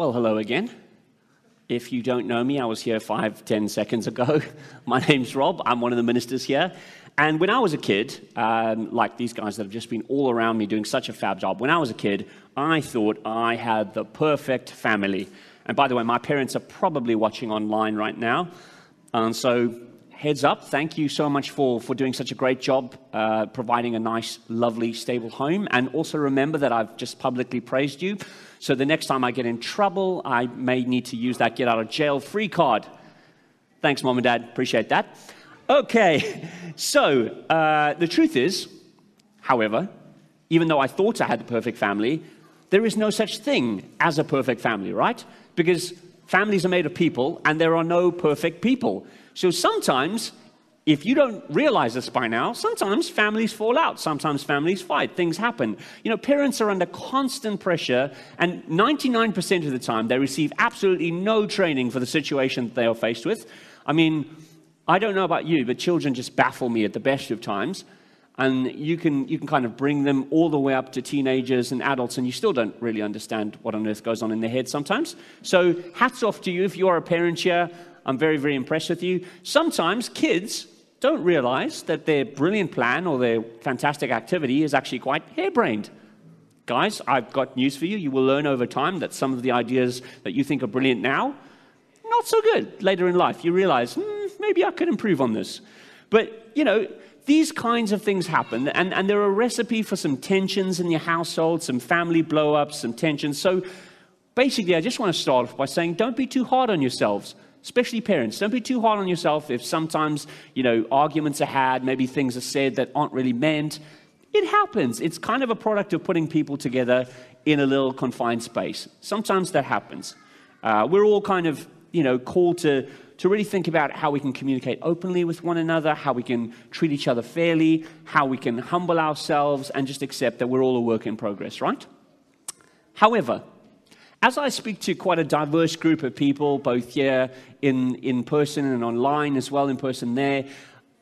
Well, hello again. If you don't know me, I was here five, ten seconds ago. My name's Rob. I'm one of the ministers here. And when I was a kid, um, like these guys that have just been all around me doing such a fab job, when I was a kid, I thought I had the perfect family. And by the way, my parents are probably watching online right now. And so, heads up, thank you so much for, for doing such a great job uh, providing a nice, lovely, stable home. And also remember that I've just publicly praised you. So the next time I get in trouble, I may need to use that get out of jail free card. Thanks, mom and dad. Appreciate that. Okay, so uh, the truth is, however, even though I thought I had the perfect family, there is no such thing as a perfect family, right? Because families are made of people and there are no perfect people. So sometimes if you don't realize this by now, sometimes families fall out, sometimes families fight, things happen. You know, parents are under constant pressure, and 99% of the time they receive absolutely no training for the situation that they are faced with. I mean, I don't know about you, but children just baffle me at the best of times. And you can, you can kind of bring them all the way up to teenagers and adults, and you still don't really understand what on earth goes on in their head sometimes. So, hats off to you if you are a parent here. I'm very, very impressed with you. Sometimes kids don't realize that their brilliant plan or their fantastic activity is actually quite harebrained. Guys, I've got news for you. You will learn over time that some of the ideas that you think are brilliant now, not so good later in life. You realize, hmm, maybe I could improve on this. But, you know, these kinds of things happen, and, and they're a recipe for some tensions in your household, some family blow ups, some tensions. So basically, I just want to start off by saying don't be too hard on yourselves especially parents don't be too hard on yourself if sometimes you know arguments are had maybe things are said that aren't really meant. It happens. It's kind of a product of putting people together in a little confined space. Sometimes that happens. Uh, we're all kind of you know called to to really think about how we can communicate openly with one another how we can treat each other fairly how we can humble ourselves and just accept that we're all a work in progress right? However as I speak to quite a diverse group of people, both here in, in person and online as well, in person there,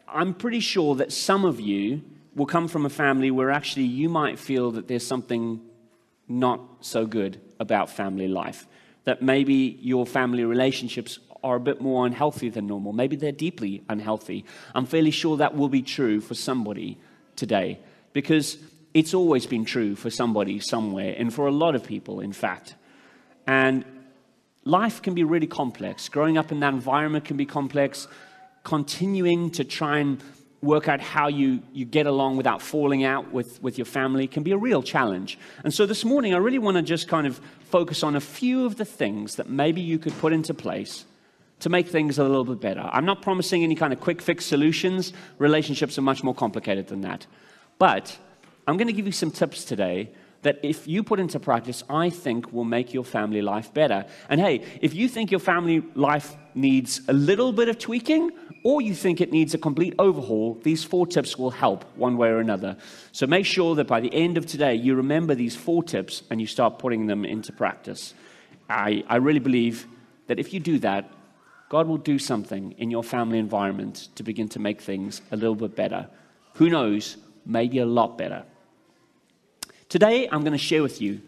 I'm pretty sure that some of you will come from a family where actually you might feel that there's something not so good about family life. That maybe your family relationships are a bit more unhealthy than normal. Maybe they're deeply unhealthy. I'm fairly sure that will be true for somebody today because it's always been true for somebody somewhere and for a lot of people, in fact. And life can be really complex. Growing up in that environment can be complex. Continuing to try and work out how you, you get along without falling out with, with your family can be a real challenge. And so this morning, I really want to just kind of focus on a few of the things that maybe you could put into place to make things a little bit better. I'm not promising any kind of quick fix solutions. Relationships are much more complicated than that. But I'm going to give you some tips today that if you put into practice, I think will make your family life better. And hey, if you think your family life needs a little bit of tweaking, or you think it needs a complete overhaul, these four tips will help one way or another. So make sure that by the end of today, you remember these four tips and you start putting them into practice. I, I really believe that if you do that, God will do something in your family environment to begin to make things a little bit better. Who knows, maybe a lot better. Today, I'm going to share with you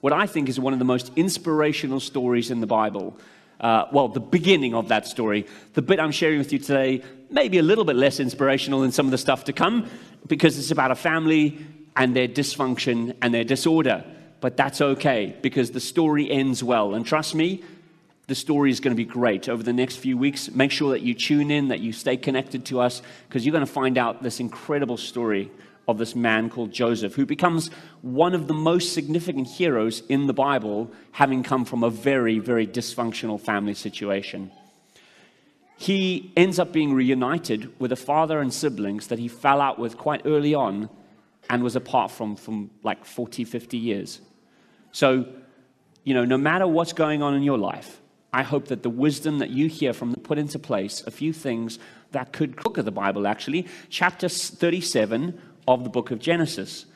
what I think is one of the most inspirational stories in the Bible. Uh, well, the beginning of that story. The bit I'm sharing with you today may be a little bit less inspirational than some of the stuff to come because it's about a family and their dysfunction and their disorder. But that's okay because the story ends well. And trust me, the story is going to be great over the next few weeks. Make sure that you tune in, that you stay connected to us, because you're going to find out this incredible story of this man called Joseph, who becomes one of the most significant heroes in the Bible, having come from a very, very dysfunctional family situation. He ends up being reunited with a father and siblings that he fell out with quite early on and was apart from from like 40, 50 years. So, you know, no matter what's going on in your life, I hope that the wisdom that you hear from the put into place a few things that could cook of the Bible actually. Chapter 37 of the book of Genesis.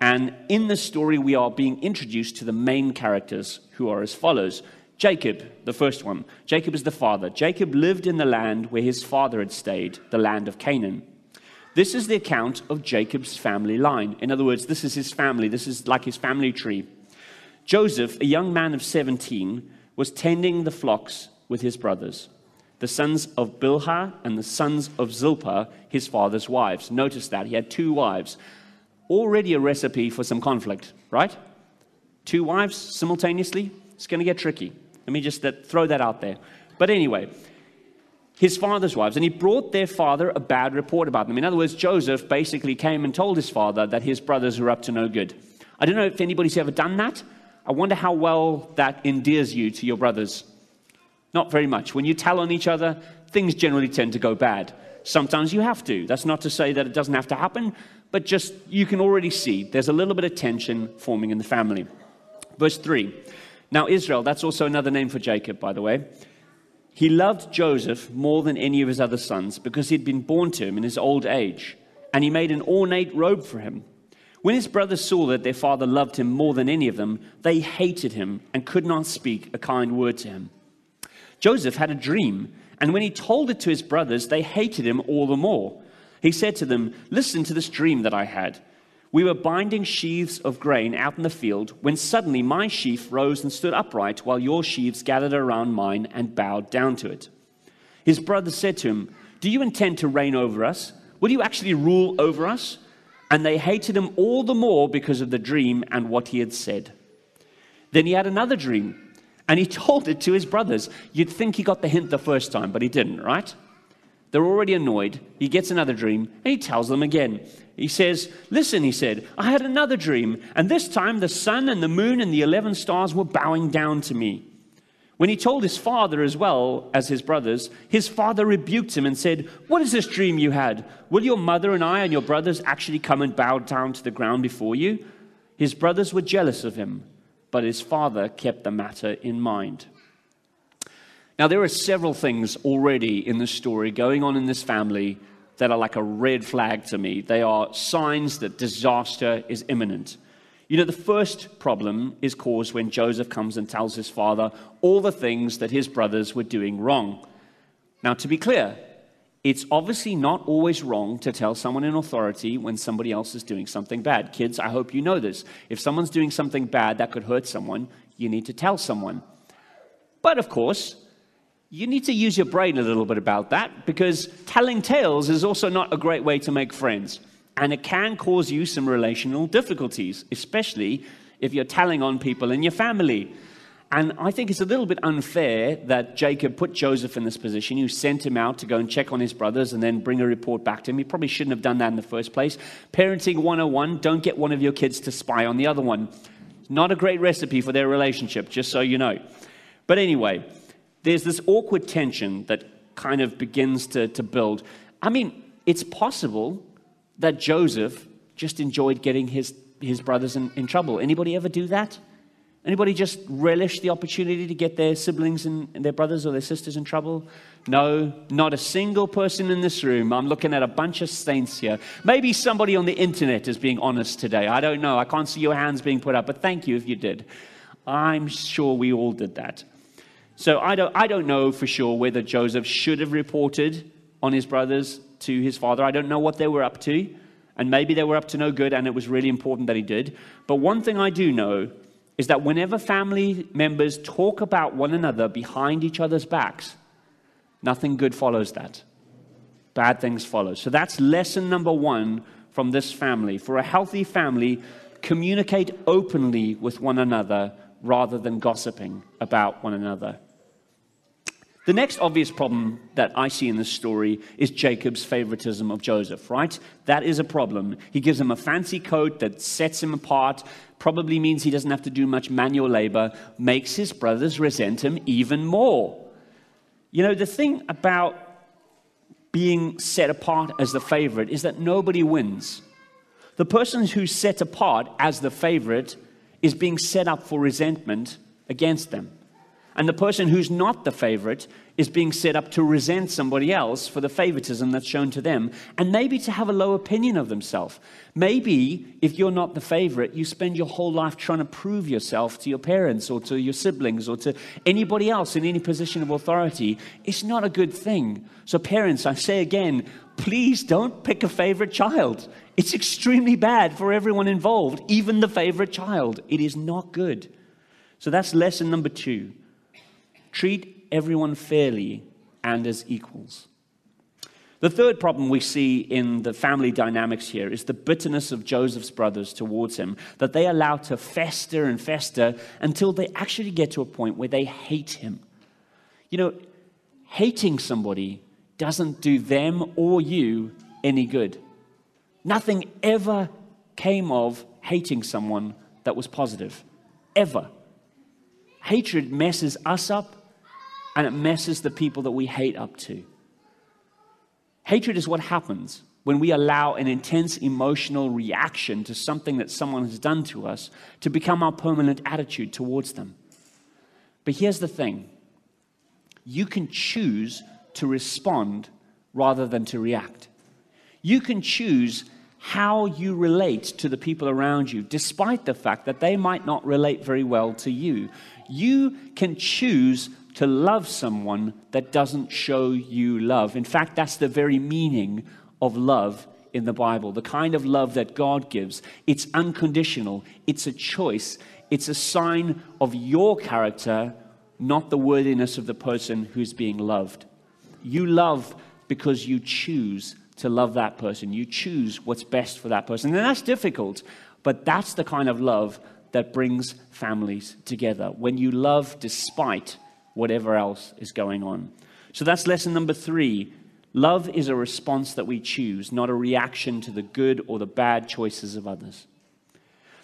And in this story, we are being introduced to the main characters who are as follows Jacob, the first one. Jacob is the father. Jacob lived in the land where his father had stayed, the land of Canaan. This is the account of Jacob's family line. In other words, this is his family. This is like his family tree. Joseph, a young man of 17, was tending the flocks with his brothers, the sons of Bilhah and the sons of Zilpah, his father's wives. Notice that he had two wives. Already a recipe for some conflict, right? Two wives simultaneously? It's going to get tricky. Let me just throw that out there. But anyway, his father's wives, and he brought their father a bad report about them. In other words, Joseph basically came and told his father that his brothers were up to no good. I don't know if anybody's ever done that. I wonder how well that endears you to your brothers. Not very much. When you tell on each other, things generally tend to go bad. Sometimes you have to. That's not to say that it doesn't have to happen, but just you can already see there's a little bit of tension forming in the family. Verse 3. Now, Israel, that's also another name for Jacob, by the way. He loved Joseph more than any of his other sons because he'd been born to him in his old age, and he made an ornate robe for him. When his brothers saw that their father loved him more than any of them, they hated him and could not speak a kind word to him. Joseph had a dream, and when he told it to his brothers, they hated him all the more. He said to them, Listen to this dream that I had. We were binding sheaves of grain out in the field when suddenly my sheaf rose and stood upright while your sheaves gathered around mine and bowed down to it. His brothers said to him, Do you intend to reign over us? Will you actually rule over us? and they hated him all the more because of the dream and what he had said. Then he had another dream, and he told it to his brothers. You'd think he got the hint the first time, but he didn't, right? They're already annoyed. He gets another dream, and he tells them again. He says, Listen, he said, I had another dream, and this time the sun and the moon and the 11 stars were bowing down to me. When he told his father as well as his brothers, his father rebuked him and said, What is this dream you had? Will your mother and I and your brothers actually come and bow down to the ground before you? His brothers were jealous of him, but his father kept the matter in mind. Now, there are several things already in the story going on in this family that are like a red flag to me. They are signs that disaster is imminent. You know, the first problem is caused when Joseph comes and tells his father all the things that his brothers were doing wrong. Now, to be clear, it's obviously not always wrong to tell someone in authority when somebody else is doing something bad. Kids, I hope you know this. If someone's doing something bad that could hurt someone, you need to tell someone. But of course, you need to use your brain a little bit about that because telling tales is also not a great way to make friends. And it can cause you some relational difficulties, especially if you're telling on people in your family. And I think it's a little bit unfair that Jacob put Joseph in this position. You sent him out to go and check on his brothers and then bring a report back to him. He probably shouldn't have done that in the first place. Parenting 101 don't get one of your kids to spy on the other one. Not a great recipe for their relationship, just so you know. But anyway, there's this awkward tension that kind of begins to, to build. I mean, it's possible that Joseph just enjoyed getting his, his brothers in, in trouble. Anybody ever do that? Anybody just relish the opportunity to get their siblings and, their brothers or their sisters in trouble? No, not a single person in this room. I'm looking at a bunch of saints here. Maybe somebody on the internet is being honest today. I don't know. I can't see your hands being put up, but thank you if you did. I'm sure we all did that. So I don't, I don't know for sure whether Joseph should have reported on his brothers to his father. I don't know what they were up to, and maybe they were up to no good, and it was really important that he did. But one thing I do know is that whenever family members talk about one another behind each other's backs, nothing good follows that. Bad things follow. So that's lesson number one from this family. For a healthy family, communicate openly with one another rather than gossiping about one another. The next obvious problem that I see in this story is Jacob's favoritism of Joseph, right? That is a problem. He gives him a fancy coat that sets him apart, probably means he doesn't have to do much manual labor, makes his brothers resent him even more. You know, the thing about being set apart as the favorite is that nobody wins. The person who's set apart as the favorite is being set up for resentment against them. And the person who's not the favorite is being set up to resent somebody else for the favoritism that's shown to them and maybe to have a low opinion of themselves. Maybe if you're not the favorite, you spend your whole life trying to prove yourself to your parents or to your siblings or to anybody else in any position of authority. It's not a good thing. So, parents, I say again, please don't pick a favorite child. It's extremely bad for everyone involved, even the favorite child. It is not good. So that's lesson number two. Treat everyone fairly and as equals. The third problem we see in the family dynamics here is the bitterness of Joseph's brothers towards him, that they allow to fester and fester until they actually get to a point where they hate him. You know, hating somebody doesn't do them or you any good. Nothing ever came of hating someone that was positive. Ever. Hatred messes us up and it messes the people that we hate up to. Hatred is what happens when we allow an intense emotional reaction to something that someone has done to us to become our permanent attitude towards them. But here's the thing you can choose to respond rather than to react. You can choose how you relate to the people around you, despite the fact that they might not relate very well to you. You can choose to love someone that doesn't show you love. In fact, that's the very meaning of love in the Bible, the kind of love that God gives. It's unconditional, it's a choice, it's a sign of your character, not the worthiness of the person who's being loved. You love because you choose to love that person. You choose what's best for that person. And that's difficult, but that's the kind of love that brings families together. When you love despite whatever else is going on. So that's lesson number three. Love is a response that we choose, not a reaction to the good or the bad choices of others.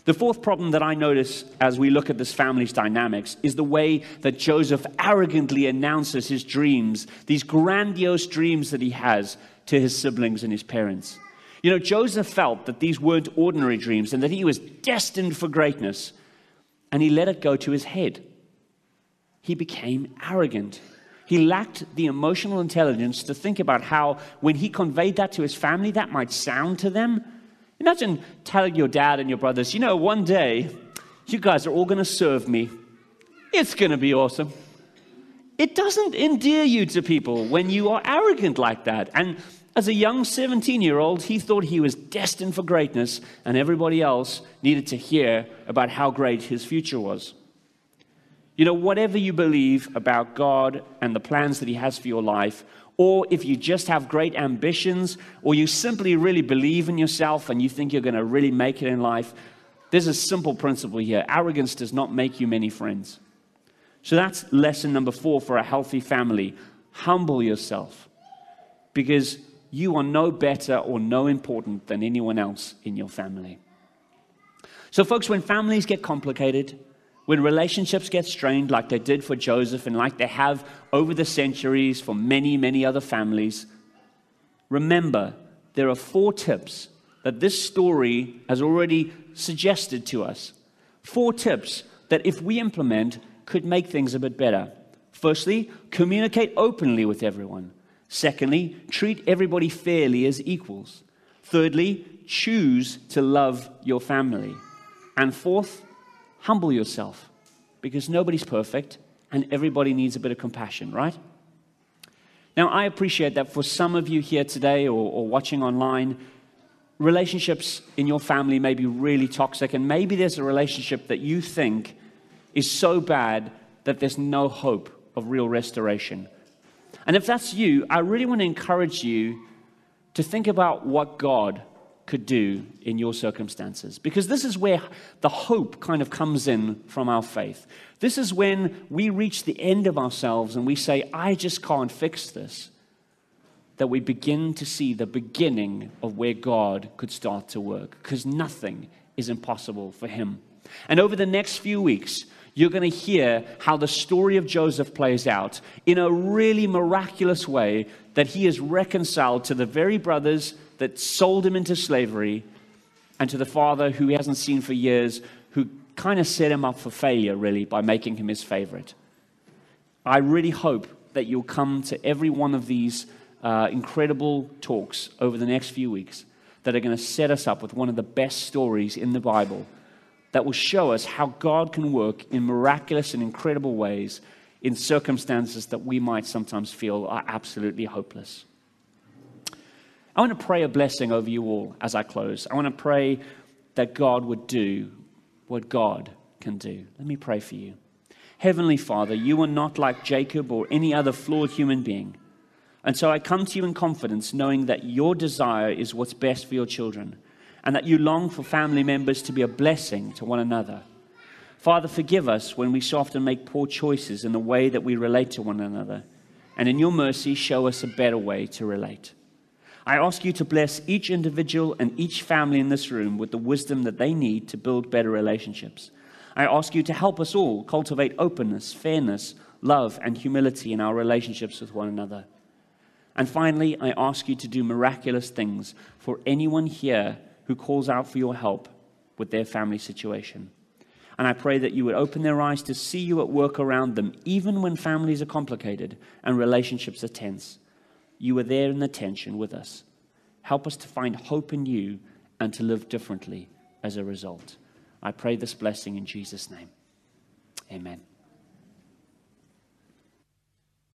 The fourth problem that I notice as we look at this family's dynamics is the way that Joseph arrogantly announces his dreams, these grandiose dreams that he has to his siblings and his parents. You know, Joseph felt that these weren't ordinary dreams and that he was destined for greatness, and he let it go to his head he became arrogant. He lacked the emotional intelligence to think about how, when he conveyed that to his family, that might sound to them. Imagine telling your dad and your brothers, you know, one day you guys are all going to serve me. It's going to be awesome. It doesn't endear you to people when you are arrogant like that. And as a young 17 year old, he thought he was destined for greatness, and everybody else needed to hear about how great his future was. You know, whatever you believe about God and the plans that He has for your life, or if you just have great ambitions, or you simply really believe in yourself and you think you're going to really make it in life, there's a simple principle here arrogance does not make you many friends. So that's lesson number four for a healthy family. Humble yourself because you are no better or no important than anyone else in your family. So, folks, when families get complicated, when relationships get strained, like they did for Joseph and like they have over the centuries for many, many other families, remember there are four tips that this story has already suggested to us. Four tips that, if we implement, could make things a bit better. Firstly, communicate openly with everyone. Secondly, treat everybody fairly as equals. Thirdly, choose to love your family. And fourth, humble yourself because nobody's perfect and everybody needs a bit of compassion, right? Now, I appreciate that for some of you here today or, or, watching online, relationships in your family may be really toxic, and maybe there's a relationship that you think is so bad that there's no hope of real restoration. And if that's you, I really want to encourage you to think about what God could do in your circumstances. Because this is where the hope kind of comes in from our faith. This is when we reach the end of ourselves and we say, I just can't fix this. That we begin to see the beginning of where God could start to work. Because nothing is impossible for Him. And over the next few weeks, you're going to hear how the story of Joseph plays out in a really miraculous way that he is reconciled to the very brothers that sold him into slavery and to the father who he hasn't seen for years, who kind of set him up for failure, really, by making him his favorite. I really hope that you'll come to every one of these uh, incredible talks over the next few weeks that are going to set us up with one of the best stories in the Bible that will show us how God can work in miraculous and incredible ways in circumstances that we might sometimes feel are absolutely hopeless. I want to pray a blessing over you all as I close. I want to pray that God would do what God can do. Let me pray for you. Heavenly Father, you are not like Jacob or any other flawed human being. And so I come to you in confidence, knowing that your desire is what's best for your children, and that you long for family members to be a blessing to one another. Father, forgive us when we so often make poor choices in the way that we relate to one another. And in your mercy, show us a better way to relate. I ask you to bless each individual and each family in this room with the wisdom that they need to build better relationships. I ask you to help us all cultivate openness, fairness, love, and humility in our relationships with one another. And finally, I ask you to do miraculous things for anyone here who calls out for your help with their family situation. And I pray that you would open their eyes to see you at work around them, even when families are complicated and relationships are tense. You are there in the tension with us. Help us to find hope in you and to live differently as a result. I pray this blessing in Jesus' name. Amen.